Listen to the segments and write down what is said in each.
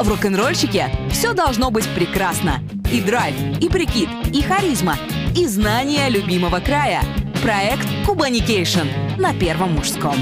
В рок-н-ролльщике все должно быть прекрасно. И драйв, и прикид, и харизма, и знание любимого края. Проект «Кубаникейшн» на Первом мужском.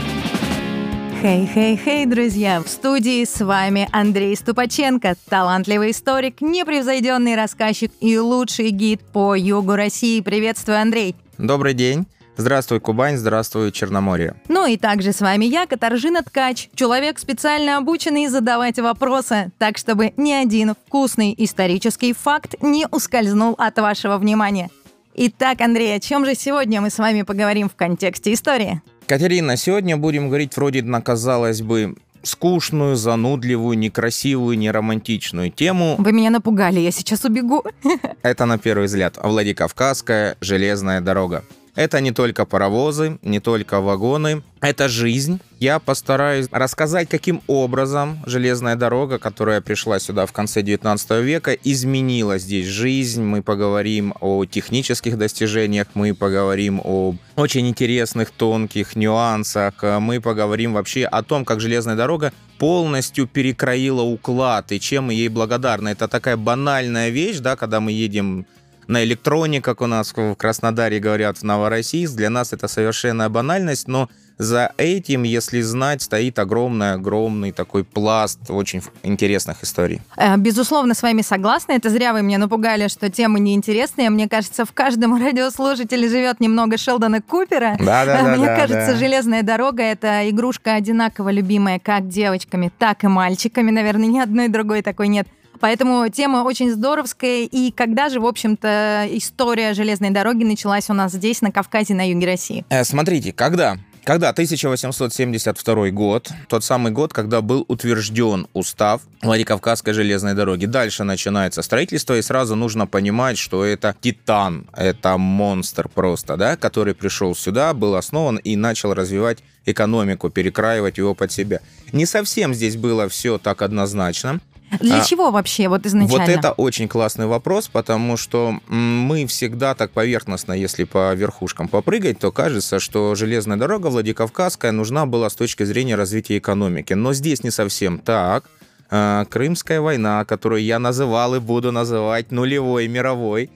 Хей-хей-хей, друзья! В студии с вами Андрей Ступаченко, талантливый историк, непревзойденный рассказчик и лучший гид по югу России. Приветствую, Андрей! Добрый день! Здравствуй, Кубань, здравствуй, Черноморье. Ну и также с вами я, Катаржина Ткач, человек, специально обученный задавать вопросы, так чтобы ни один вкусный исторический факт не ускользнул от вашего внимания. Итак, Андрей, о чем же сегодня мы с вами поговорим в контексте истории? Катерина, сегодня будем говорить вроде на, казалось бы, скучную, занудливую, некрасивую, неромантичную тему. Вы меня напугали, я сейчас убегу. Это на первый взгляд Владикавказская железная дорога. Это не только паровозы, не только вагоны, это жизнь. Я постараюсь рассказать, каким образом железная дорога, которая пришла сюда в конце 19 века, изменила здесь жизнь. Мы поговорим о технических достижениях, мы поговорим о очень интересных, тонких нюансах, мы поговорим вообще о том, как железная дорога полностью перекроила уклад и чем мы ей благодарны. Это такая банальная вещь, да, когда мы едем на электроне, как у нас в Краснодаре говорят в Новороссийск. Для нас это совершенная банальность, но за этим, если знать, стоит огромный-огромный такой пласт очень интересных историй. Э, безусловно, с вами согласна. Это зря вы меня напугали, что темы неинтересные. Мне кажется, в каждом радиослушателе живет немного Шелдона Купера. Да, да, да. Мне да, кажется, да. железная дорога это игрушка одинаково любимая как девочками, так и мальчиками. Наверное, ни одной другой такой нет. Поэтому тема очень здоровская. И когда же, в общем-то, история железной дороги началась у нас здесь, на Кавказе, на юге России? Э, смотрите, когда? Когда 1872 год, тот самый год, когда был утвержден устав Владикавказской железной дороги. Дальше начинается строительство, и сразу нужно понимать, что это титан, это монстр просто, да, который пришел сюда, был основан и начал развивать экономику, перекраивать его под себя. Не совсем здесь было все так однозначно. Для а, чего вообще вот изначально? Вот это очень классный вопрос, потому что мы всегда так поверхностно, если по верхушкам попрыгать, то кажется, что железная дорога Владикавказская нужна была с точки зрения развития экономики. Но здесь не совсем так. А, Крымская война, которую я называл и буду называть нулевой мировой,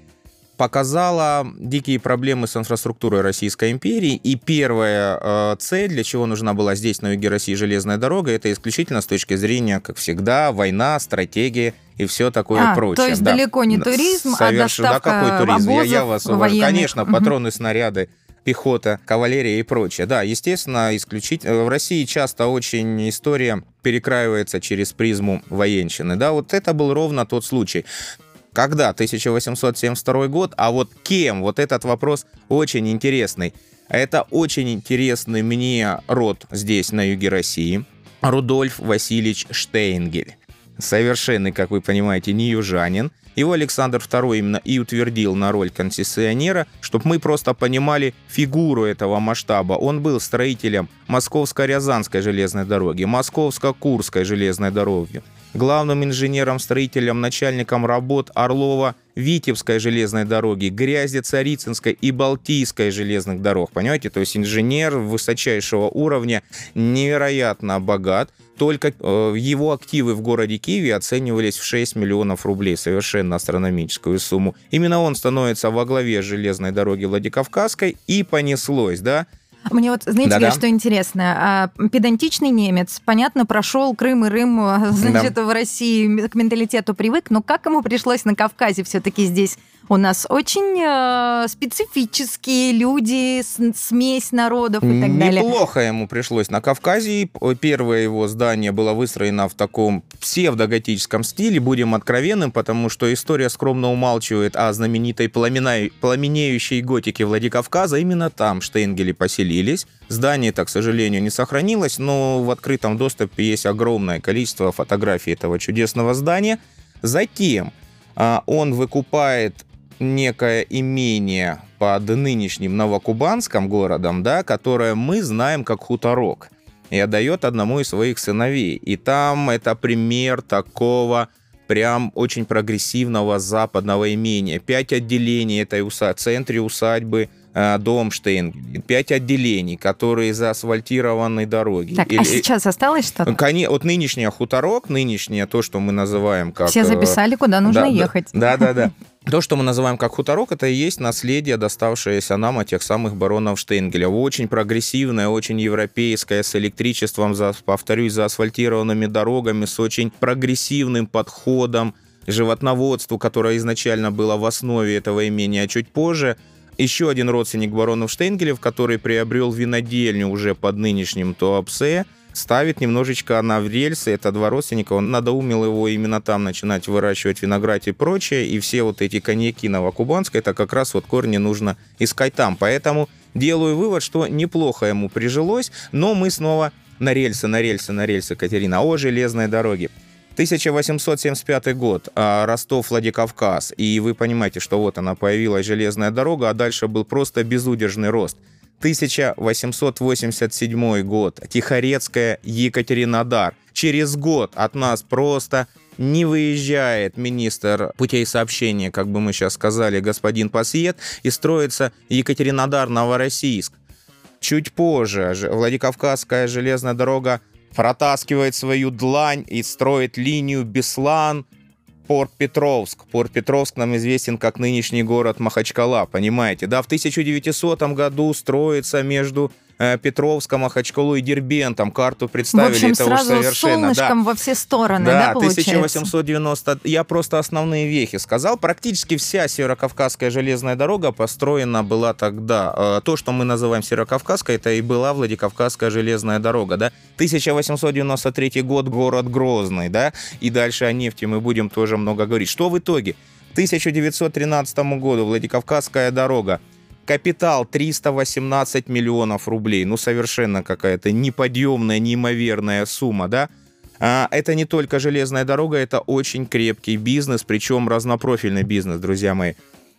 показала дикие проблемы с инфраструктурой Российской империи. И первая э, цель, для чего нужна была здесь, на юге России, железная дорога, это исключительно с точки зрения, как всегда, война, стратегия и все такое а, прочее. То есть да. далеко не туризм, Соверш... а доставка Да, какой туризм? Я, я вас уважаю. Конечно, патроны, снаряды пехота, кавалерия и прочее. Да, естественно, исключительно в России часто очень история перекраивается через призму военщины. Да, вот это был ровно тот случай. Когда? 1872 год. А вот кем? Вот этот вопрос очень интересный. Это очень интересный мне род здесь, на юге России. Рудольф Васильевич Штейнгель. Совершенный, как вы понимаете, не южанин. Его Александр II именно и утвердил на роль концессионера, чтобы мы просто понимали фигуру этого масштаба. Он был строителем Московско-Рязанской железной дороги, Московско-Курской железной дороги, главным инженером-строителем, начальником работ Орлова Витебской железной дороги, Грязи-Царицынской и Балтийской железных дорог. Понимаете, то есть инженер высочайшего уровня, невероятно богат. Только э, его активы в городе Киеве оценивались в 6 миллионов рублей, совершенно астрономическую сумму. Именно он становится во главе железной дороги Владикавказской и понеслось, да, мне вот, знаете, Да-да. что интересно? А, педантичный немец, понятно, прошел Крым и Рым, а, значит, да. в России к менталитету привык, но как ему пришлось на Кавказе все-таки здесь у нас очень э, специфические люди, смесь народов и так далее. Неплохо ему пришлось на Кавказе. Первое его здание было выстроено в таком псевдоготическом стиле, будем откровенным, потому что история скромно умалчивает о знаменитой пламенеющей готике Владикавказа. Именно там Штейнгели поселились. Здание это, к сожалению, не сохранилось, но в открытом доступе есть огромное количество фотографий этого чудесного здания. Затем а, он выкупает некое имение под нынешним Новокубанском городом, да, которое мы знаем как хуторок, и отдает одному из своих сыновей. И там это пример такого прям очень прогрессивного западного имения. Пять отделений этой в центре усадьбы э, дом Штейнгель, пять отделений, которые заасфальтированы дороги. Так, Или, а сейчас осталось что-то? Коне, вот нынешний хуторок, нынешнее то, что мы называем как... Все записали, куда нужно да, ехать. Да, да, да. То, что мы называем как хуторок, это и есть наследие, доставшееся нам от тех самых баронов Штейнгеля. Очень прогрессивное, очень европейское, с электричеством, за, повторюсь, за асфальтированными дорогами, с очень прогрессивным подходом животноводству, которое изначально было в основе этого имения, а чуть позже еще один родственник баронов Штейнгелев, который приобрел винодельню уже под нынешним Туапсе, ставит немножечко на рельсы. Это два родственника. Он надоумил его именно там начинать выращивать виноград и прочее. И все вот эти коньяки новокубанской, это как раз вот корни нужно искать там. Поэтому делаю вывод, что неплохо ему прижилось, но мы снова на рельсы, на рельсы, на рельсы, Катерина, о железной дороге. 1875 год, а, Ростов-Владикавказ, и вы понимаете, что вот она появилась железная дорога, а дальше был просто безудержный рост. 1887 год, Тихорецкая, Екатеринодар. Через год от нас просто не выезжает министр путей сообщения, как бы мы сейчас сказали, господин Пасьет, и строится Екатеринодар-Новороссийск. Чуть позже Владикавказская железная дорога протаскивает свою длань и строит линию Беслан, Порт-Петровск. Порт-Петровск нам известен как нынешний город Махачкала, понимаете? Да, в 1900 году строится между Э, Петровска, Махачкалу и Дербентом. Карту представили. В общем, это сразу уж совершенно. солнышком да. во все стороны, да, да 1890... Я просто основные вехи сказал. Практически вся Северокавказская железная дорога построена была тогда. Э, то, что мы называем Северокавказской, это и была Владикавказская железная дорога, да. 1893 год, город Грозный, да, и дальше о нефти мы будем тоже много говорить. Что в итоге? 1913 году Владикавказская дорога Капитал 318 миллионов рублей. Ну, совершенно какая-то неподъемная, неимоверная сумма, да? А, это не только железная дорога, это очень крепкий бизнес, причем разнопрофильный бизнес, друзья мои.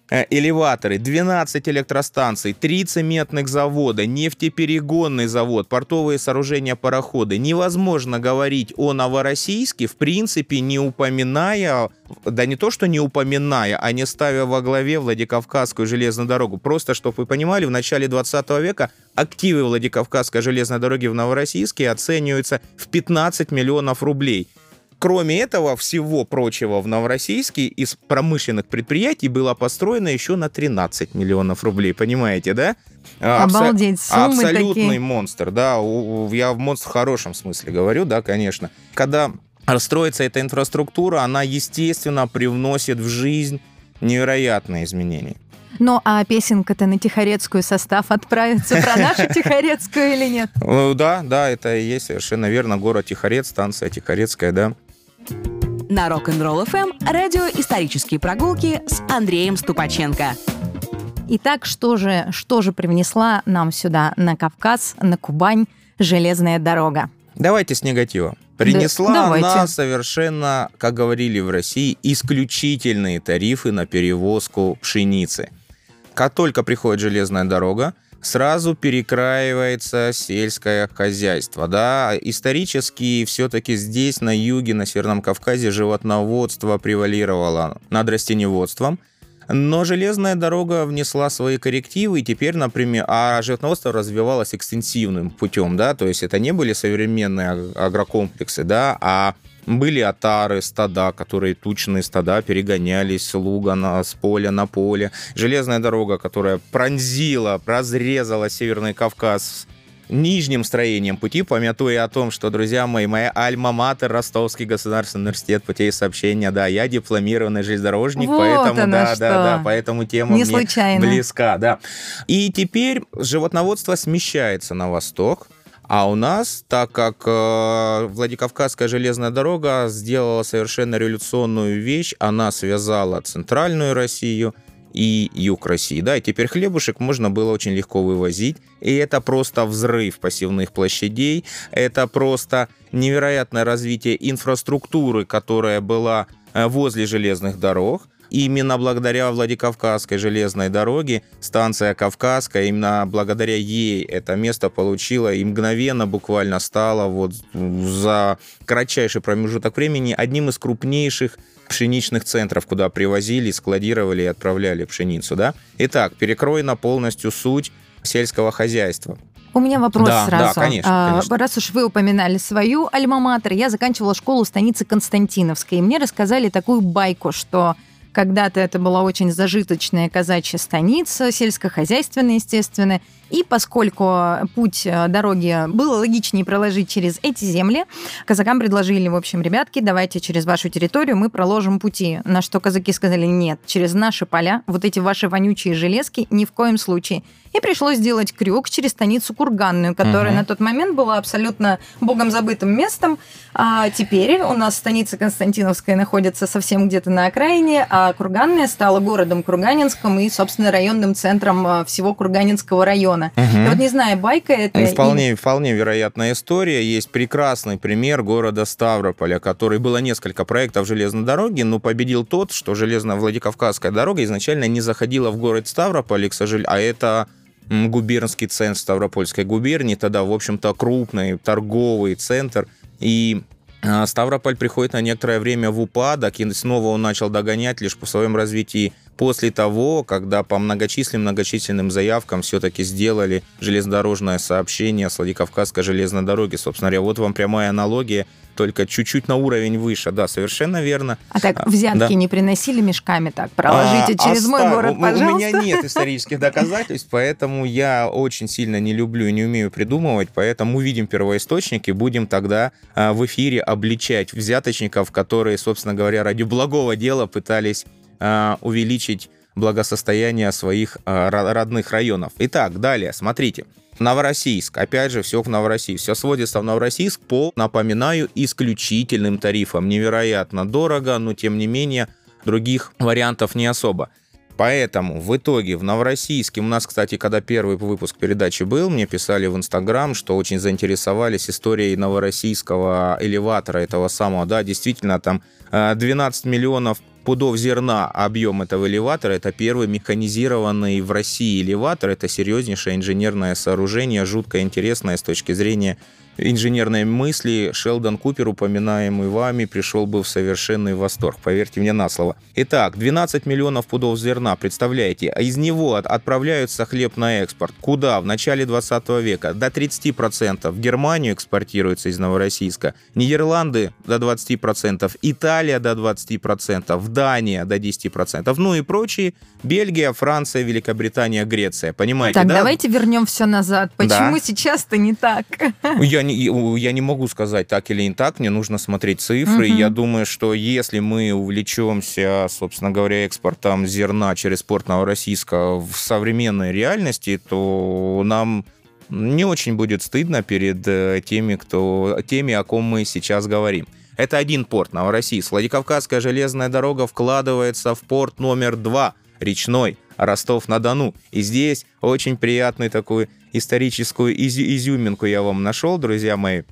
Э, элеваторы, 12 электростанций, 3 цементных завода, нефтеперегонный завод, портовые сооружения, пароходы. Невозможно говорить о Новороссийске, в принципе, не упоминая, да не то, что не упоминая, а не ставя во главе Владикавказскую железную дорогу. Просто, чтобы вы понимали, в начале 20 века активы Владикавказской железной дороги в Новороссийске оцениваются в 15 миллионов рублей. Кроме этого всего прочего в Новороссийске из промышленных предприятий было построено еще на 13 миллионов рублей, понимаете, да? А, Обалдеть, суммы Абсолютный такие. монстр, да, я в монстр в хорошем смысле говорю, да, конечно. Когда расстроится эта инфраструктура, она, естественно, привносит в жизнь невероятные изменения. Ну, а песенка-то на Тихорецкую состав отправится про нашу Тихорецкую или нет? Да, да, это и есть совершенно верно. Город Тихорец, станция Тихорецкая, да. На Rock'n'Roll FM радио «Исторические прогулки» с Андреем Ступаченко. Итак, что же, что же привнесла нам сюда на Кавказ, на Кубань железная дорога? Давайте с негатива. Принесла да, она совершенно, как говорили в России, исключительные тарифы на перевозку пшеницы. Как только приходит железная дорога, сразу перекраивается сельское хозяйство. Да? Исторически все-таки здесь, на юге, на Северном Кавказе, животноводство превалировало над растеневодством. Но железная дорога внесла свои коррективы, и теперь, например, а животноводство развивалось экстенсивным путем, да, то есть это не были современные агрокомплексы, да, а были отары, стада, которые тучные стада перегонялись с луга на, с поля на поле. Железная дорога, которая пронзила, разрезала Северный Кавказ нижним строением пути, помятуя о том, что, друзья мои, моя альма-матер, Ростовский государственный университет путей сообщения, да, я дипломированный железнодорожник, вот поэтому, да, что. да, да, поэтому тема Не мне случайно. близка, да. И теперь животноводство смещается на восток, а у нас, так как э, Владикавказская железная дорога сделала совершенно революционную вещь, она связала центральную Россию и юг России. Да, и теперь хлебушек можно было очень легко вывозить. И это просто взрыв пассивных площадей, это просто невероятное развитие инфраструктуры, которая была э, возле железных дорог. Именно благодаря Владикавказской железной дороге, станция Кавказская, именно благодаря ей это место получило и мгновенно буквально стало вот за кратчайший промежуток времени одним из крупнейших пшеничных центров, куда привозили, складировали и отправляли пшеницу. Да? Итак, перекроена полностью суть сельского хозяйства. У меня вопрос да, сразу. Да, конечно, конечно. Раз уж вы упоминали свою альма-матер, я заканчивала школу в станице Константиновской, и мне рассказали такую байку, что когда-то это была очень зажиточная казачья станица, сельскохозяйственная, естественно, и поскольку путь э, дороги было логичнее проложить через эти земли, казакам предложили, в общем, ребятки, давайте через вашу территорию мы проложим пути. На что казаки сказали, нет, через наши поля, вот эти ваши вонючие железки, ни в коем случае. И пришлось сделать крюк через станицу Курганную, которая угу. на тот момент была абсолютно богом забытым местом. А теперь у нас станица Константиновская находится совсем где-то на окраине, а Курганная стала городом Курганинском и, собственно, районным центром э, всего Курганинского района. Угу. Я вот не знаю, байка это... Вполне, или... вполне вероятная история. Есть прекрасный пример города Ставрополя, который было несколько проектов железной дороги, но победил тот, что железная Владикавказская дорога изначально не заходила в город Ставрополь, к сожалению, а это губернский центр Ставропольской губернии, тогда, в общем-то, крупный торговый центр. И а, Ставрополь приходит на некоторое время в упадок, и снова он начал догонять лишь по своем развитии после того, когда по многочисленным-многочисленным заявкам все-таки сделали железнодорожное сообщение с Владикавказской железной дороги. Собственно говоря, вот вам прямая аналогия только чуть-чуть на уровень выше, да, совершенно верно. А так а, взятки да. не приносили мешками так? Проложите а, через оста... мой город, пожалуйста. У меня нет исторических доказательств, поэтому я очень сильно не люблю и не умею придумывать, поэтому увидим первоисточники, будем тогда а, в эфире обличать взяточников, которые, собственно говоря, ради благого дела пытались а, увеличить благосостояние своих а, родных районов. Итак, далее, смотрите. Новороссийск. Опять же, все в Новороссийск. Все сводится в Новороссийск по, напоминаю, исключительным тарифам. Невероятно дорого, но тем не менее других вариантов не особо. Поэтому в итоге в Новороссийске, у нас, кстати, когда первый выпуск передачи был, мне писали в Инстаграм, что очень заинтересовались историей новороссийского элеватора этого самого. Да, действительно, там 12 а, миллионов пудов зерна объем этого элеватора. Это первый механизированный в России элеватор. Это серьезнейшее инженерное сооружение, жутко интересное с точки зрения инженерной мысли Шелдон Купер, упоминаемый вами, пришел бы в совершенный восторг, поверьте мне на слово. Итак, 12 миллионов пудов зерна, представляете, а из него отправляются хлеб на экспорт. Куда? В начале 20 века до 30%. В Германию экспортируется из Новороссийска, Нидерланды до 20%, Италия до 20%, Дания до 10%, ну и прочие, Бельгия, Франция, Великобритания, Греция. Понимаете, так, да? давайте вернем все назад. Почему да. сейчас-то не так? Я не, я не могу сказать так или не так, мне нужно смотреть цифры. Угу. Я думаю, что если мы увлечемся, собственно говоря, экспортом зерна через порт Новороссийска в современной реальности, то нам не очень будет стыдно перед э, теми, кто, теми, о ком мы сейчас говорим. Это один порт Новороссийск. Владикавказская железная дорога вкладывается в порт номер два, речной, Ростов-на-Дону. И здесь очень приятный такой историческую из изюминку я вам нашел, друзья мои.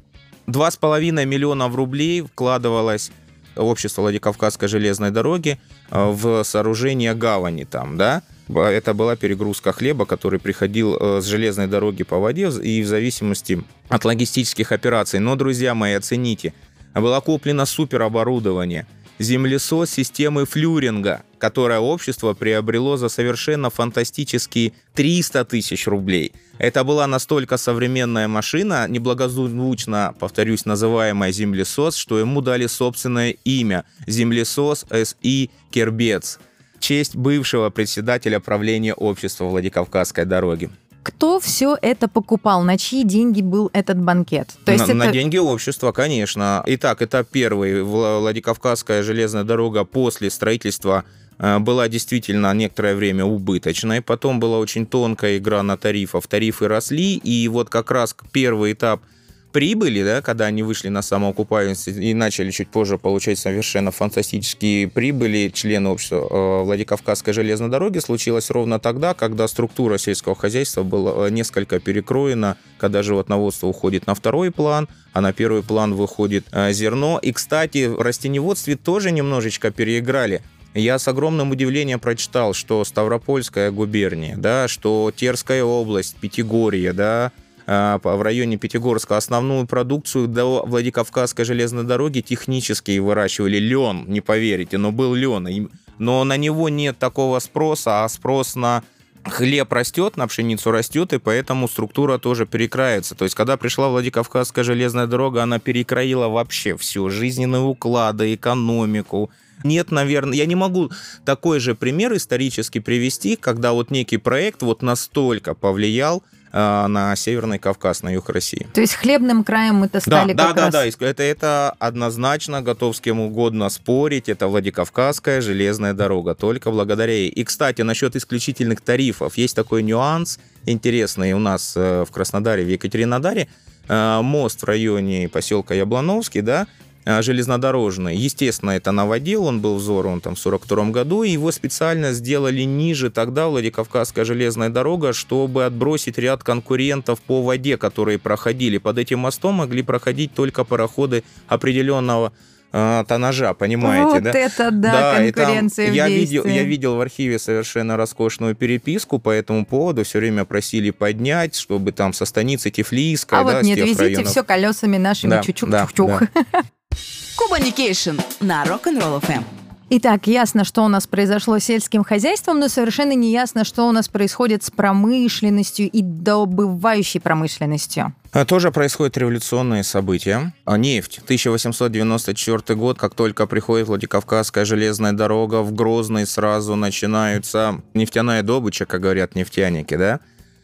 Два с половиной миллиона рублей вкладывалось общество Владикавказской железной дороги э, в сооружение гавани там, да, это была перегрузка хлеба, который приходил э, с железной дороги по воде и в зависимости от логистических операций. Но, друзья мои, оцените, было куплено супероборудование – землесос системы флюринга, которое общество приобрело за совершенно фантастические 300 тысяч рублей. Это была настолько современная машина, неблагозвучно, повторюсь, называемая землесос, что ему дали собственное имя – землесос С.И. Кербец, честь бывшего председателя правления общества Владикавказской дороги кто все это покупал, на чьи деньги был этот банкет? То есть на, это... на деньги общества, конечно. Итак, это первый Владикавказская железная дорога после строительства была действительно некоторое время убыточной. Потом была очень тонкая игра на тарифах. Тарифы росли, и вот как раз первый этап – прибыли, да, когда они вышли на самоокупаемость и начали чуть позже получать совершенно фантастические прибыли, члены общества э, Владикавказской железной дороги, случилось ровно тогда, когда структура сельского хозяйства была э, несколько перекроена, когда животноводство уходит на второй план, а на первый план выходит э, зерно. И, кстати, в растеневодстве тоже немножечко переиграли Я с огромным удивлением прочитал, что Ставропольская губерния, да, что Терская область, Пятигорье, да, а, в районе Пятигорска основную продукцию до Владикавказской железной дороги технически выращивали лен, не поверите, но был лен. Но на него нет такого спроса, а спрос на хлеб растет, на пшеницу растет, и поэтому структура тоже перекраивается. То есть, когда пришла Владикавказская железная дорога, она перекроила вообще все, жизненные уклады, экономику. Нет, наверное, я не могу такой же пример исторически привести, когда вот некий проект вот настолько повлиял Э, на Северный Кавказ, на юг России. То есть хлебным краем мы-то стали да, как да, раз... Да, да, это, это однозначно, готов с кем угодно спорить, это Владикавказская железная дорога, только благодаря ей. И, кстати, насчет исключительных тарифов, есть такой нюанс интересный у нас э, в Краснодаре, в Екатеринодаре, э, мост в районе поселка Яблоновский, да, Э, железнодорожный. Естественно, это новодел, он был взорван там в 42 году, и его специально сделали ниже тогда Владикавказская железная дорога, чтобы отбросить ряд конкурентов по воде, которые проходили. Под этим мостом могли проходить только пароходы определенного тоннажа, понимаете, вот да? это да, да конкуренция там, я видел, я видел в архиве совершенно роскошную переписку по этому поводу, все время просили поднять, чтобы там со станицы Тифлисской, а да, вот нет, везите районов. все колесами нашими, да, чук-чук-чук-чук. Да, да. Кубаникейшн на Rock'n'Roll FM. Итак, ясно, что у нас произошло с сельским хозяйством, но совершенно не ясно, что у нас происходит с промышленностью и добывающей промышленностью. А, тоже происходят революционные события. А, нефть. 1894 год, как только приходит Владикавказская железная дорога, в Грозный сразу начинаются нефтяная добыча, как говорят нефтяники, да?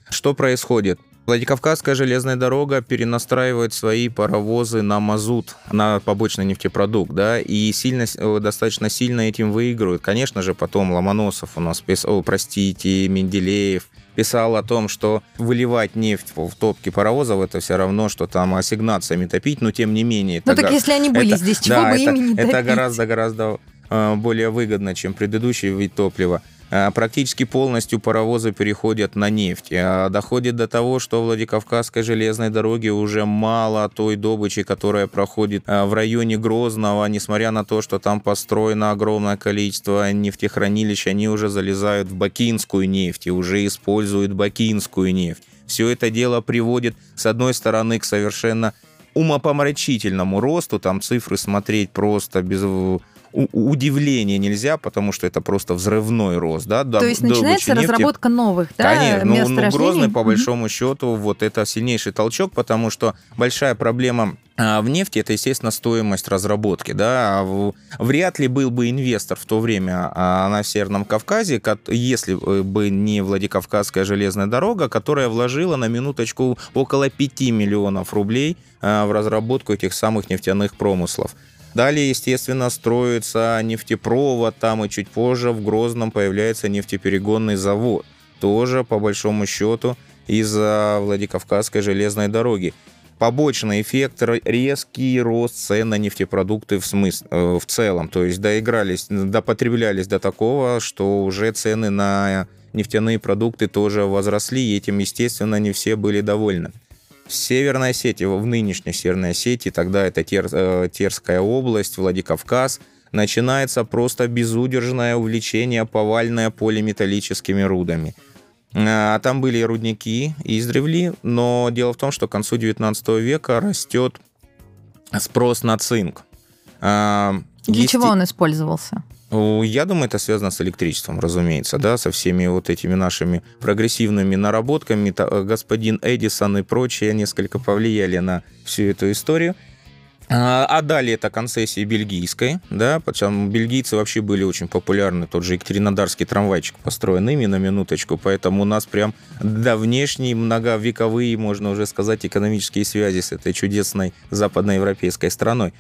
Что происходит? Владикавказская железная дорога перенастраивает свои паровозы на мазут, на побочный нефтепродукт, да, и сильно, э, достаточно сильно этим выигрывают. Конечно же, потом Ломоносов у нас, писал, простите, Менделеев, писал о том, что выливать нефть в топки паровозов это все равно, что там ассигнациями топить, но тем не менее. Ну так го... если они были это, здесь, чего да, бы это, ими не Это гораздо-гораздо э, более выгодно, чем предыдущий вид топлива. Э, практически полностью паровозы переходят на нефть. А доходит до того, что в Владикавказской железной дороге уже мало той добычи, которая проходит э, в районе Грозного, несмотря на то, что там построено огромное количество нефтехранилищ, они уже залезают в бакинскую нефть и уже используют бакинскую нефть. Все это дело приводит, с одной стороны, к совершенно умопомрачительному росту, там цифры смотреть просто без удивления нельзя, потому что это просто взрывной рост, да. То есть начинается нефти. разработка новых, да, Конечно, ну, ну Грозный, по большому счету, вот это сильнейший толчок, потому что большая проблема а, в нефти это, естественно, стоимость разработки. Да? А вряд ли был бы инвестор в то время а, на Северном Кавказе, если бы не Владикавказская железная дорога, которая вложила на минуточку около 5 миллионов рублей в разработку этих самых нефтяных промыслов. Далее, естественно, строится нефтепровод, там и чуть позже в Грозном появляется нефтеперегонный завод. Тоже, по большому счету, из-за Владикавказской железной дороги. Побочный эффект – резкий рост цен на нефтепродукты в, смысле, э, в целом. То есть доигрались, допотреблялись до такого, что уже цены на нефтяные продукты тоже возросли, и этим, естественно, не все были довольны. Северной Осетии, в нынешней Северной Осетии, тогда это Тер, э, Терская область, Владикавказ, начинается просто безудержное увлечение повальное полиметаллическими рудами. А там были рудники издревле, но дело в том, что к концу 19 века растет спрос на цинк. А, Для Есть... чего он использовался? Я думаю, это связано с электричеством, разумеется, да, со всеми вот этими нашими прогрессивными наработками. Э, господин Эдисон и прочие несколько повлияли на всю эту историю. А, а далее это концессии бельгийской, да, причем бельгийцы вообще были очень популярны, тот же Екатеринодарский трамвайчик построен ими на минуточку, поэтому у нас прям давнешние, многовековые, можно уже сказать, экономические связи с этой чудесной западноевропейской страной.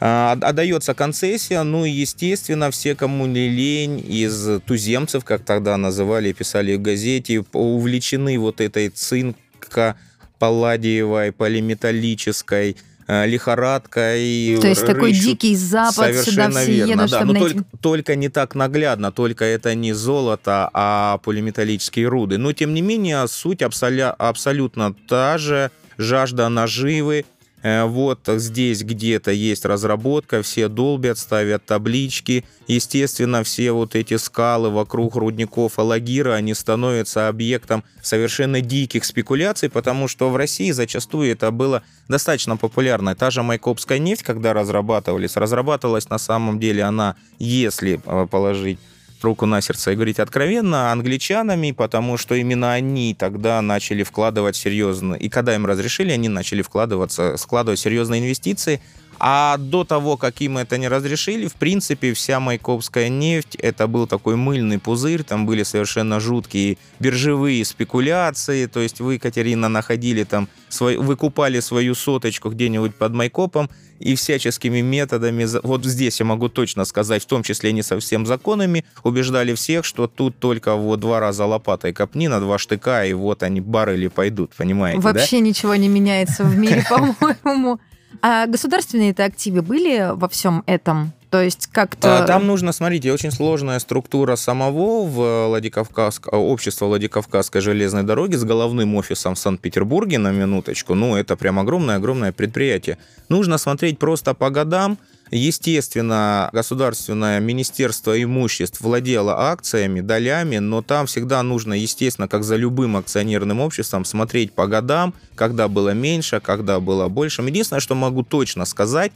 А, отдается концессия, ну и, естественно, все, кому не лень, из туземцев, как тогда называли, писали в газете, увлечены вот этой цинка палладиевой, полиметаллической, а, лихорадкой. То есть такой дикий запад Совершенно сюда все верно, едут, да. Но найти... только, только не так наглядно, только это не золото, а полиметаллические руды. Но, тем не менее, суть абсоля... абсолютно та же, жажда наживы, вот здесь где-то есть разработка, все долбят, ставят таблички. Естественно, все вот эти скалы вокруг рудников Алагира, они становятся объектом совершенно диких спекуляций, потому что в России зачастую это было достаточно популярно. Та же Майкопская нефть, когда разрабатывались, разрабатывалась на самом деле она, если э, положить руку на сердце и говорить откровенно, англичанами, потому что именно они тогда начали вкладывать серьезно, и когда им разрешили, они начали вкладываться, складывать серьезные инвестиции, а до того, как им это не разрешили, в принципе, вся Майкопская нефть, это был такой мыльный пузырь, там были совершенно жуткие биржевые спекуляции, то есть вы, Катерина, находили там, свой, выкупали свою соточку где-нибудь под Майкопом, и всяческими методами, вот здесь я могу точно сказать, в том числе не совсем законами, убеждали всех, что тут только вот два раза лопатой копни на два штыка, и вот они барыли пойдут, понимаете, Вообще да? ничего не меняется в мире, по-моему. А государственные-то активы были во всем этом? То есть как-то... А, там нужно, смотрите, очень сложная структура самого в Владикавказск... общества Владикавказской железной дороги с головным офисом в Санкт-Петербурге, на минуточку. Ну, это прям огромное-огромное предприятие. Нужно смотреть просто по годам. Естественно, государственное министерство имуществ владело акциями, долями, но там всегда нужно, естественно, как за любым акционерным обществом, смотреть по годам, когда было меньше, когда было больше. Единственное, что могу точно сказать,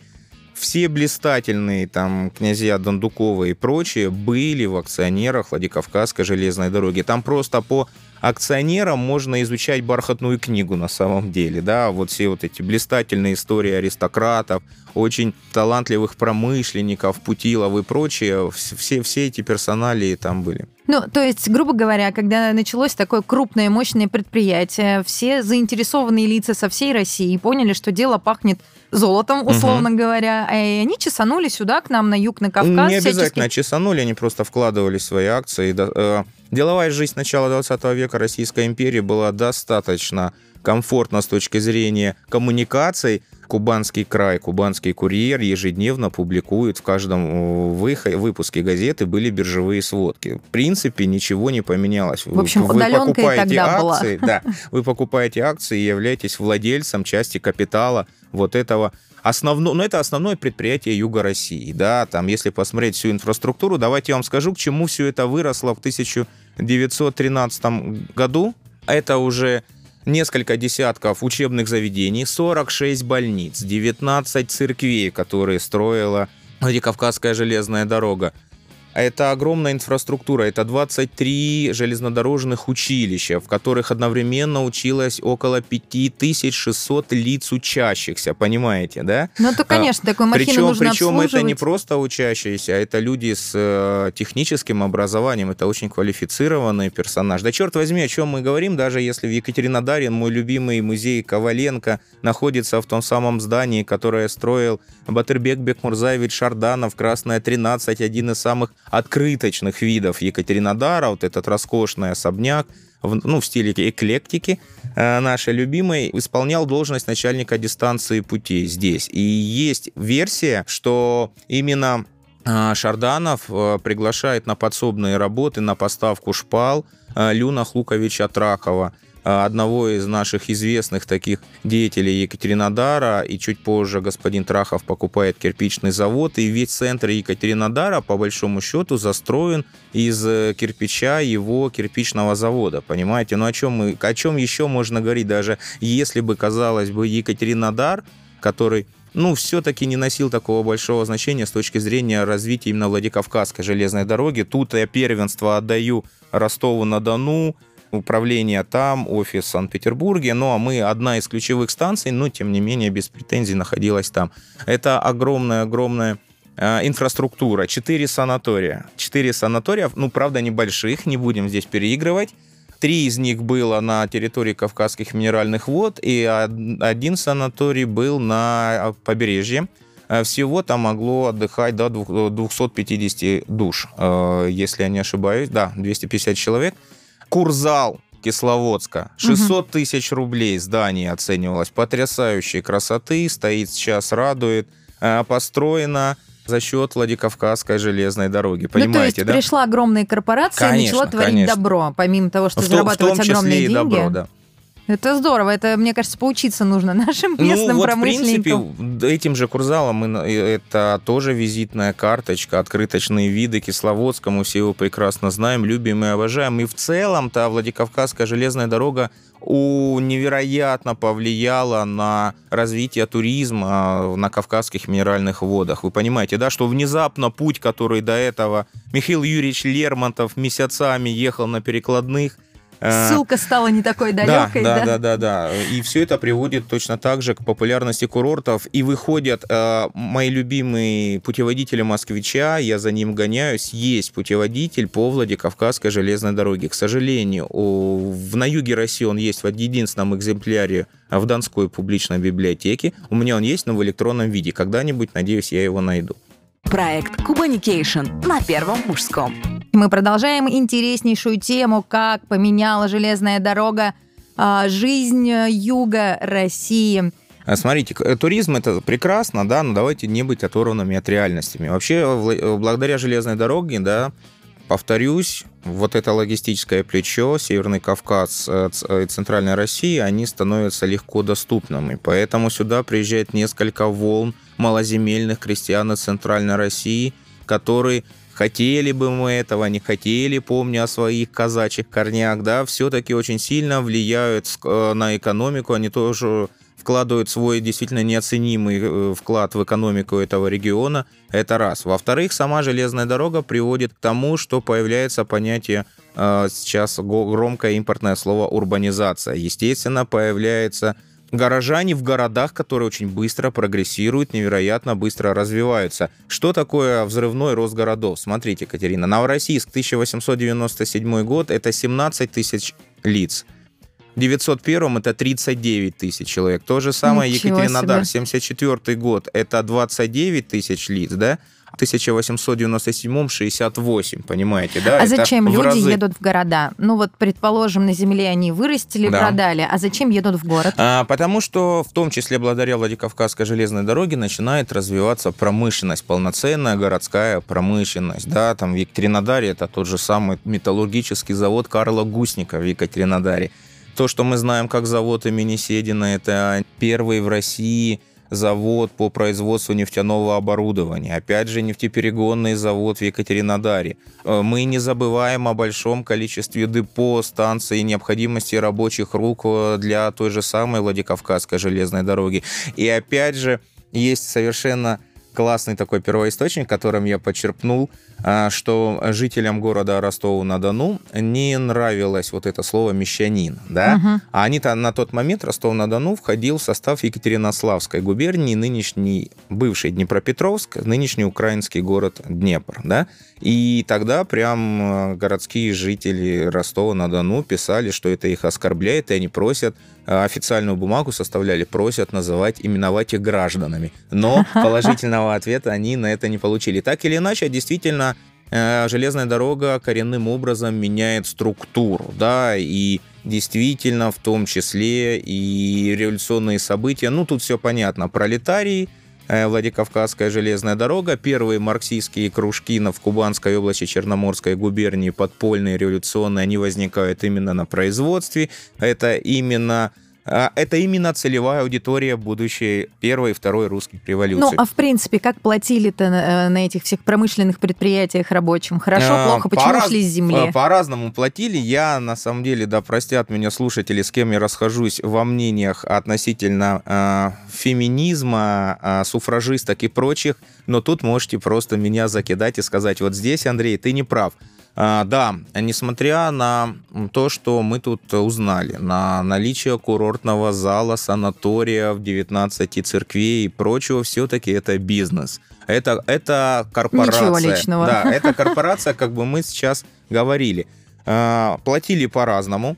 все блистательные там князья Дондукова и прочие были в акционерах Владикавказской железной дороги. Там просто по акционерам можно изучать бархатную книгу на самом деле, да, вот все вот эти блистательные истории аристократов, очень талантливых промышленников, Путилов и прочие, все, все эти персоналии там были. Ну, то есть, грубо говоря, когда началось такое крупное, мощное предприятие, все заинтересованные лица со всей России поняли, что дело пахнет золотом, условно угу. говоря, и они чесанули сюда, к нам на юг, на Кавказ. Не обязательно всячески... чесанули, они просто вкладывали свои акции. Э, деловая жизнь начала 20 века Российской империи была достаточно комфортна с точки зрения коммуникаций, Кубанский край, Кубанский курьер ежедневно публикует в каждом э, выпуске газеты были биржевые сводки. В принципе, ничего не поменялось. В общем, вы, покупаете акции, была. да, вы покупаете акции и являетесь владельцем части капитала вот этого основно, ну, это основное предприятие Юга России, да, там, если посмотреть всю инфраструктуру, давайте я вам скажу, к чему все это выросло в 1913 году. Это уже несколько десятков учебных заведений, 46 больниц, 19 церквей, которые строила Владикавказская железная дорога, это огромная инфраструктура, это 23 железнодорожных училища, в которых одновременно училось около 5600 лиц учащихся, понимаете, да? Ну, это, конечно, такой махину причем, нужно Причем это не просто учащиеся, а это люди с э, техническим образованием, это очень квалифицированный персонаж. Да черт возьми, о чем мы говорим, даже если в Екатеринодаре мой любимый музей Коваленко находится в том самом здании, которое строил Батырбек Бекмурзаевич Шарданов, Красная 13, один из самых открыточных видов Екатеринодара, вот этот роскошный особняк, в, ну, в стиле эклектики э, нашей любимой, исполнял должность начальника дистанции путей здесь. И есть версия, что именно э, Шарданов э, приглашает на подсобные работы, на поставку шпал э, Люна Хлуковича Тракова, Э, одного из наших известных таких деятелей Екатеринодара, и чуть позже господин Трахов покупает кирпичный завод, и весь центр Екатеринодара, по большому счету, застроен из э, кирпича его кирпичного завода, понимаете? Ну о чем, мы, о чем еще можно говорить, даже если бы, казалось бы, Екатеринодар, который ну, все-таки не носил такого большого значения с точки зрения развития именно Владикавказской железной дороги. Тут я первенство отдаю Ростову-на-Дону, управление там, офис в Санкт-Петербурге, ну а мы одна из ключевых станций, но тем не менее без претензий находилась там. Это огромная-огромная э, инфраструктура, четыре санатория. Четыре санатория, ну, правда, небольших, не будем здесь переигрывать. Три из них было на территории Кавказских минеральных вод, и один санаторий был на побережье. Э, всего там могло отдыхать до 250 душ, э, если я не ошибаюсь. Да, 250 человек. Курзал Кисловодска. 600 тысяч рублей здание оценивалось. Потрясающей красоты. Стоит сейчас, радует. Э, построено за счет Владикавказской железной дороги. Понимаете, ну, то есть да? пришла огромная корпорация конечно, и начала творить конечно. добро, помимо того, что в зарабатывать в том числе огромные и деньги. Добро, да. Это здорово. Это, мне кажется, поучиться нужно нашим ну, местным ну, вот, промышленникам. в принципе, этим же Курзалом это тоже визитная карточка, открыточные виды Кисловодска. Мы все его прекрасно знаем, любим и обожаем. И в целом-то Владикавказская железная дорога у невероятно повлияла на развитие туризма на Кавказских минеральных водах. Вы понимаете, да, что внезапно путь, который до этого Михаил Юрьевич Лермонтов месяцами ехал на перекладных, Ссылка стала не такой далекой, да? Да, да, да, да. И все это приводит точно так же к популярности курортов. И выходят э, мои любимые путеводители москвича, я за ним гоняюсь, есть путеводитель по Владикавказской железной дороге. К сожалению, в, на юге России он есть в единственном экземпляре в Донской публичной библиотеке. У меня он есть, но в электронном виде. Когда-нибудь, надеюсь, я его найду. Проект Кубаникейшн на Первом мужском. Мы продолжаем интереснейшую тему, как поменяла железная дорога а, жизнь юга России. А, смотрите, туризм это прекрасно, да, но давайте не быть оторванными от реальностями. Вообще, благодаря железной дороге, да, повторюсь, вот это логистическое плечо, Северный Кавказ э, и Центральная Россия, они становятся легко доступными. Поэтому сюда приезжает несколько волн малоземельных крестьян из Центральной России, которые хотели бы мы этого, не хотели, помня о своих казачьих корнях, да, все-таки очень сильно влияют э, на экономику, они тоже вкладывают свой действительно неоценимый э, вклад в экономику этого региона. Это раз. Во-вторых, сама железная дорога приводит к тому, что появляется понятие э, сейчас громкое импортное слово урбанизация. Естественно, появляется горожане в городах, которые очень быстро прогрессируют, невероятно быстро развиваются. Что такое взрывной рост городов? Смотрите, Катерина, Новороссийск, 1897 год, это 17 тысяч лиц. В 901 это 39 тысяч человек. То же самое Ничего Екатеринодар, себе. 74 год, это 29 тысяч лиц, да? 1897 68, понимаете, да? А зачем люди разы... едут в города? Ну вот, предположим, на земле они вырастили, да. продали, а зачем едут в город? А, потому что в том числе благодаря Владикавказской железной дороге начинает развиваться промышленность, полноценная городская промышленность, да, там в Екатеринодаре это тот же самый металлургический завод Карла Гусника в Екатеринодаре. То, что мы знаем как завод имени Седина, это первый в России завод по производству нефтяного оборудования. Опять же, нефтеперегонный завод в Екатеринодаре. Э, мы не забываем о большом количестве депо, станций необходимости рабочих рук э, для той же самой Владикавказской железной дороги. И опять же, есть совершенно классный такой первоисточник, которым я почерпнул, а, что жителям города Ростова-на-Дону не нравилось вот это слово «мещанин», да? Угу. А они-то на тот момент Ростов-на-Дону входил в состав Екатеринославской губернии, нынешний бывший Днепропетровск, нынешний украинский город Днепр, да? И тогда прям а, городские жители Ростова-на-Дону писали, что это их оскорбляет, и они просят официальную бумагу составляли, просят называть, именовать их гражданами. Но положительного ответа они на это не получили. Так или иначе, действительно, э, железная дорога коренным образом меняет структуру, да, и действительно в том числе и революционные события, ну тут все понятно, пролетарии, Э, Владикавказская железная дорога, первые марксистские кружки в Кубанской области Черноморской губернии, подпольные, революционные, они возникают именно на производстве. Это именно это именно целевая аудитория будущей первой и второй русских революции. Ну, а в принципе, как платили-то на, э, на этих всех промышленных предприятиях рабочим? Хорошо, а, плохо? Почему по шли с земли? По-разному платили. Я, на самом деле, да, простят меня слушатели, с кем я расхожусь во мнениях относительно э, феминизма, э, суфражисток и прочих, но тут можете просто меня закидать и сказать, вот здесь, Андрей, ты не прав. А, да, несмотря на то, что мы тут узнали, на наличие курортного зала, санатория в 19 церквей и прочего, все-таки это бизнес. Это, это корпорация. Ничего личного. Да, это корпорация, как бы мы сейчас говорили. А, платили по-разному.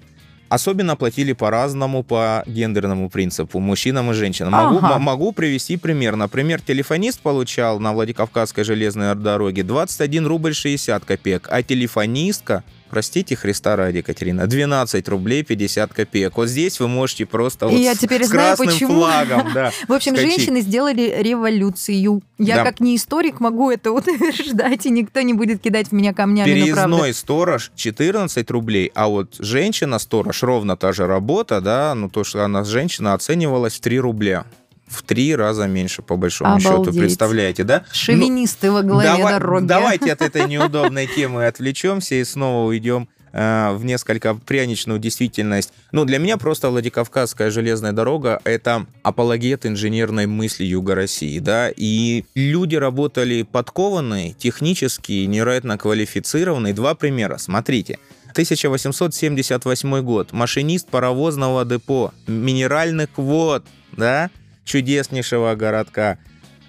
Особенно платили по-разному по гендерному принципу, мужчинам и женщинам. Ага. Могу, могу привести пример. Например, телефонист получал на Владикавказской железной дороге 21 рубль 60 копеек, а телефонистка простите, Христа ради, Екатерина, 12 рублей 50 копеек. Вот здесь вы можете просто вот я теперь с знаю, красным почему. флагом, да, В общем, скачить. женщины сделали революцию. Я Да. как не историк могу это утверждать, и никто не будет кидать в меня камнями, правда. Переездной сторож 14 рублей, а вот женщина-сторож, ровно та же работа, да, ну то, что она женщина, оценивалась в 3 рубля. В три раза меньше, по большому счету, Обалдеть. представляете, да? Ну, Шовинисты во главе Давай- дороги. Давайте от этой неудобной темы отвлечемся и снова уйдем э, в несколько пряничную действительность. Ну, для меня просто Владикавказская железная дорога — это апологет инженерной мысли Юга России, да, и люди работали подкованные, технически, невероятно квалифицированные. Два примера, смотрите. 1878 год. Машинист паровозного депо минеральных вод, да, чудеснейшего городка.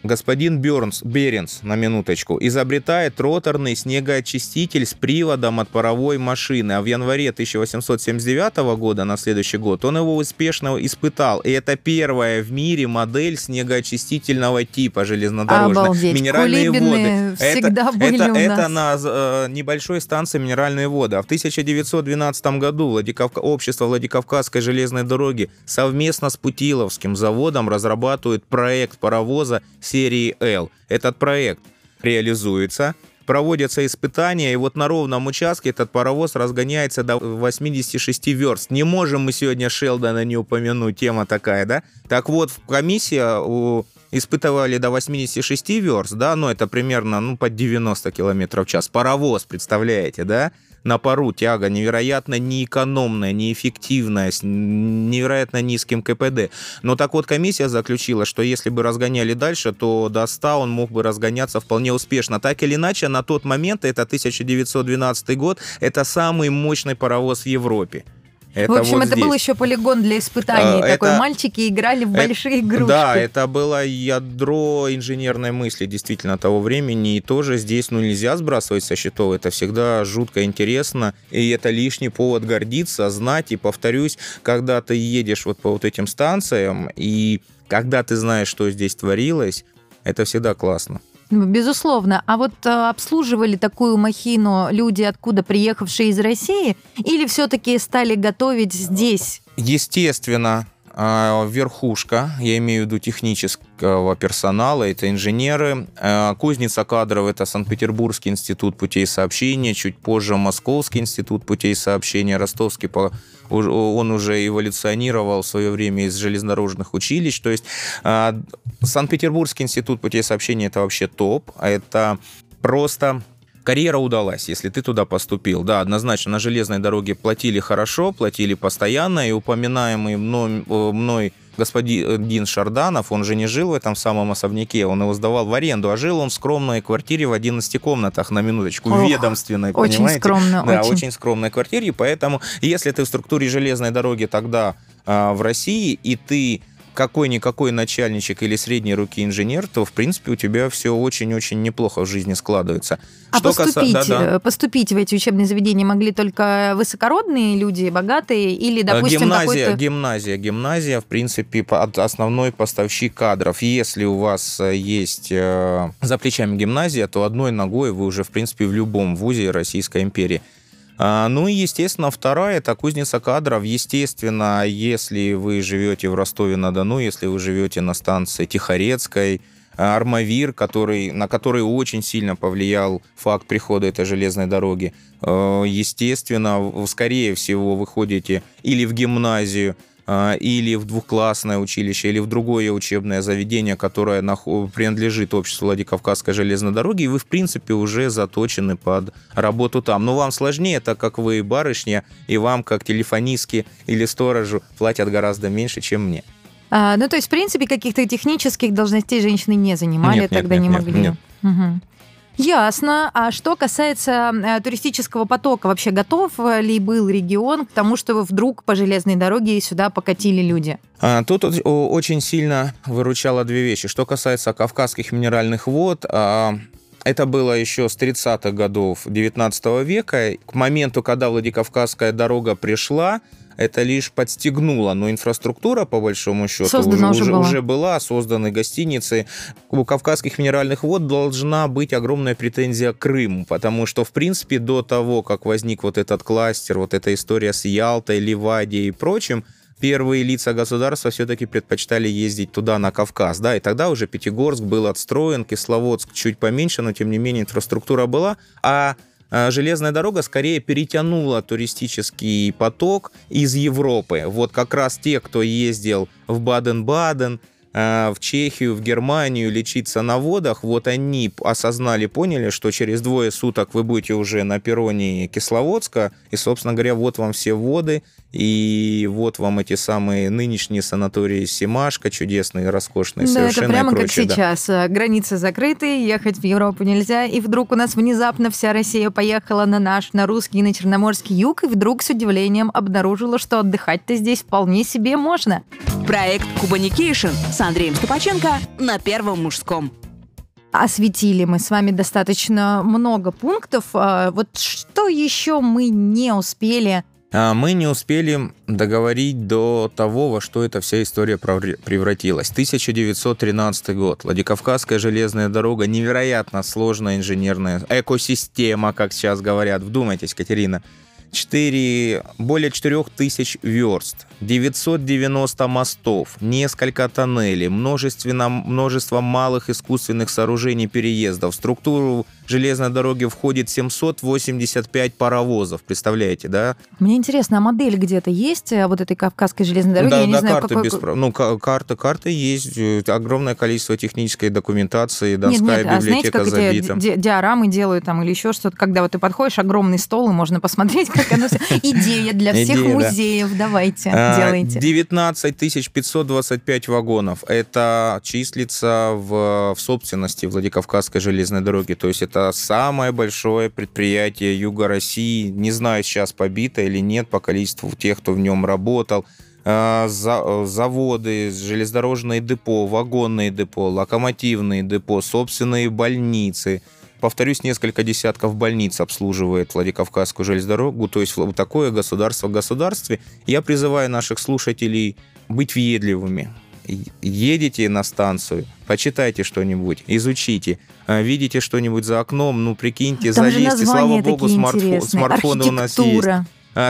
Господин Бернс, Беренс, на минуточку, изобретает роторный снегоочиститель с приводом от паровой машины, а в январе 1879 года, на следующий год, он его успешно испытал. И это первая в мире модель снегоочистительного типа железнодорожного. Обалдеть. Минеральные Кулибины воды. всегда это, были это, у это нас. на э, небольшой станции минеральные воды. А в 1912 году Владикавка... общество Владикавказской железной дороги совместно с Путиловским заводом разрабатывает проект паровоза серии L. Этот проект реализуется, проводятся испытания, и вот на ровном участке этот паровоз разгоняется до 86 верст. Не можем мы сегодня Шелдона не упомянуть, тема такая, да? Так вот, комиссия у испытывали до 86 верст, да, но это примерно, ну, под 90 километров в час. Паровоз, представляете, да? На пару тяга невероятно неэкономная, неэффективная, с невероятно низким КПД. Но так вот комиссия заключила, что если бы разгоняли дальше, то до 100 он мог бы разгоняться вполне успешно. Так или иначе, на тот момент, это 1912 год, это самый мощный паровоз в Европе. Это в общем, вот это здесь. был еще полигон для испытаний. А, Такой это- мальчики играли в Это- большие игрушки. Да, это было ядро инженерной мысли действительно того времени. И тоже здесь ну, нельзя сбрасывать со счетов. Это всегда жутко интересно. И это лишний повод гордиться, знать. И повторюсь, когда ты едешь вот по вот этим станциям, и когда ты знаешь, что здесь творилось, это всегда классно. Безусловно. А вот э, обслуживали такую махину люди, откуда приехавшие из России, или все-таки стали готовить здесь? Естественно, а, верхушка, я имею в виду технического персонала, это инженеры. А, Кузница кадров – это Санкт-Петербургский институт путей сообщения, чуть позже Московский институт путей сообщения, Ростовский, по- он уже эволюционировал в свое время из железнодорожных училищ. То есть а, Санкт-Петербургский институт путей сообщения – это вообще топ, а это просто Карьера удалась, если ты туда поступил. Да, однозначно, на железной дороге платили хорошо, платили постоянно, и упоминаемый мной, э, мной господин Шарданов, он же не жил в этом самом особняке, он его сдавал в аренду, а жил он в скромной квартире в 11 комнатах, на минуточку, Ох, ведомственной, очень понимаете? скромно, Да, очень. очень скромной квартире, поэтому, если ты в структуре железной дороги тогда а, в России, и ты какой-никакой начальничек или средней руки инженер, то, в принципе, у тебя все очень-очень неплохо в жизни складывается. А Что поступить, Да-да. э, поступить в эти учебные заведения могли только высокородные люди, богатые, или, допустим, Э, гимназия, какой-то... гимназия, гимназия, в принципе, основной поставщик кадров. Если у вас э, есть за плечами гимназия, то одной ногой вы уже, в принципе, в любом вузе Российской империи. А, Ну и, естественно, вторая – это кузница кадров. Естественно, если вы живете в Ростове-на-Дону, если вы живете на станции Тихорецкой, а, Армавир, который, на который очень сильно повлиял факт прихода этой железной дороги. Э, Естественно, скорее всего, вы ходите или в гимназию, или в двухклассное училище, или в другое учебное заведение, которое принадлежит обществу Владикавказской железной дороги, и вы, в принципе, уже заточены под работу там. Но вам сложнее, так как вы барышня, и вам, как телефонистке или сторожу, платят гораздо меньше, чем мне. А, ну, то есть, в принципе, каких-то технических должностей женщины не занимали, Нет, тогда нет, не нет, могли. нет. Мгм. Ясно. А что касается э, туристического потока, вообще готов ли был регион к тому, что вдруг по железной дороге сюда покатили люди? А, Тут очень сильно выручало две вещи. Что касается кавказских минеральных вод, а, это было еще с 30-х годов 19 века. К моменту, когда Владикавказская дорога пришла, это лишь подстегнуло, но инфраструктура, по большому счету, Создана уже, уже, была. уже была, созданы гостиницы. У Кавказских минеральных вод должна быть огромная претензия к Крыму, потому что, в принципе, до того, как возник вот этот кластер, вот эта история с Ялтой, Ливадией и прочим, первые лица государства все-таки предпочитали ездить туда, на Кавказ, да, и тогда уже Пятигорск был отстроен, Кисловодск чуть поменьше, но тем не менее инфраструктура была, а железная дорога скорее перетянула туристический поток из Европы. Вот как раз те, кто ездил в Баден-Баден, а, в Чехию, в Германию лечиться на водах, вот они осознали, поняли, что через двое суток вы будете уже на перроне Кисловодска, и, собственно говоря, вот вам все воды, и вот вам эти самые нынешние санатории Симашка, чудесные, роскошные, да, совершенно это прямо прочее, как сейчас. Да. Границы закрыты, ехать в Европу нельзя, и вдруг у нас внезапно вся Россия поехала на наш, на русский, на черноморский юг, и вдруг с удивлением обнаружила, что отдыхать-то здесь вполне себе можно. Проект Кубаникейшн с Андреем Ступаченко на Первом мужском осветили мы с вами достаточно много пунктов. А, вот что еще мы не успели а мы не успели договорить до того, во что эта вся история превратилась. 1913 год. Владикавказская железная дорога, невероятно сложная инженерная экосистема, как сейчас говорят. Вдумайтесь, Катерина. 4, более 4000 верст, 990 мостов, несколько тоннелей, множественно, множество малых искусственных сооружений переездов. В структуру железной дороги входит 785 паровозов, представляете, да? Мне интересно, а модель где-то есть э, вот этой Кавказской железной дороги? Да, Я не да, знаю, карты какой... без... Ну, карта, карта есть, э, огромное количество технической документации, Донская нет, нет, библиотека а знаете, забита. Ди диорамы делают там или еще что-то, когда вот ты подходишь, огромный стол, и можно посмотреть, как оно все... Идея для всех музеев, да. давайте, делайте. 19 525 вагонов. Это числится в, в собственности Владикавказской железной дороги. То есть это самое большое предприятие Юга России. Не знаю, сейчас побито или нет по количеству тех, кто в нем работал а, заводы, железнодорожные депо, вагонные депо, локомотивные депо, собственные больницы – повторюсь, несколько десятков больниц обслуживает Владикавказскую железнодорогу, то есть вот такое государство в государстве. Я призываю наших слушателей быть въедливыми. Едете на станцию, почитайте что-нибудь, изучите. А, видите что-нибудь за окном, ну, прикиньте, Там залезьте. Слава богу, смартфон, смартфоны у нас есть.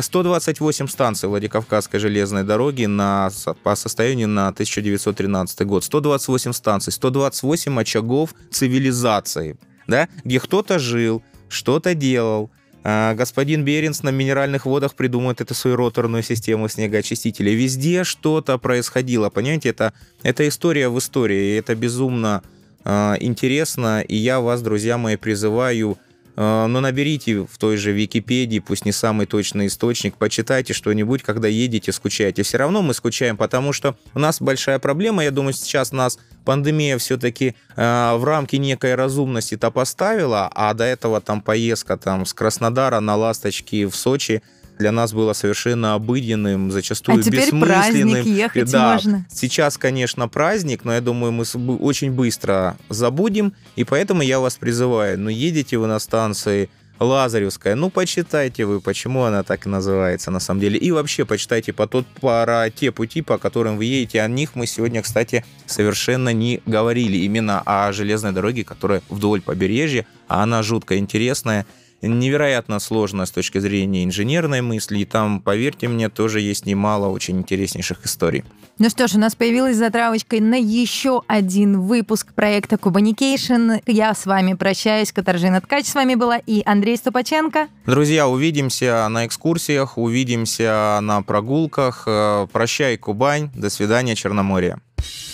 128 а, станций Владикавказской железной дороги на, по состоянию на 1913 год. 128 станций, 128 очагов цивилизации да, где кто-то жил, что-то делал, а, господин Беренс на минеральных водах придумает эту свою роторную систему снегоочистителя. Везде что-то происходило, понимаете, это, это история в истории, и это безумно э, интересно, и я вас, друзья мои, призываю но наберите в той же Википедии, пусть не самый точный источник, почитайте что-нибудь, когда едете, скучаете. Все равно мы скучаем, потому что у нас большая проблема. Я думаю, сейчас нас пандемия все-таки э, в рамки некой разумности-то поставила, а до этого там поездка там с Краснодара на Ласточки в Сочи – для нас было совершенно обыденным, зачастую а теперь бессмысленным. праздник, ехать да, можно. Сейчас, конечно, праздник, но я думаю, мы очень быстро забудем, и поэтому я вас призываю, ну, едете вы на станции Лазаревская, ну, почитайте вы, почему она так и называется на самом деле. И вообще почитайте по тот, про те пути, по которым вы едете. О них мы сегодня, кстати, совершенно не говорили. Именно о железной дороге, которая вдоль побережья, а она жутко интересная невероятно сложно с точки зрения инженерной мысли, и там, поверьте мне, тоже есть немало очень интереснейших историй. Ну что ж, у нас появилась затравочка на еще один выпуск проекта Кубаникейшн. Я с вами прощаюсь. Катаржина Ткач с вами была и Андрей Ступаченко. Друзья, увидимся на экскурсиях, увидимся на прогулках. Э, прощай, Кубань. До свидания, Черноморье.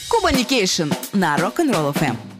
Кубаникейшн на Rock'n'Roll FM.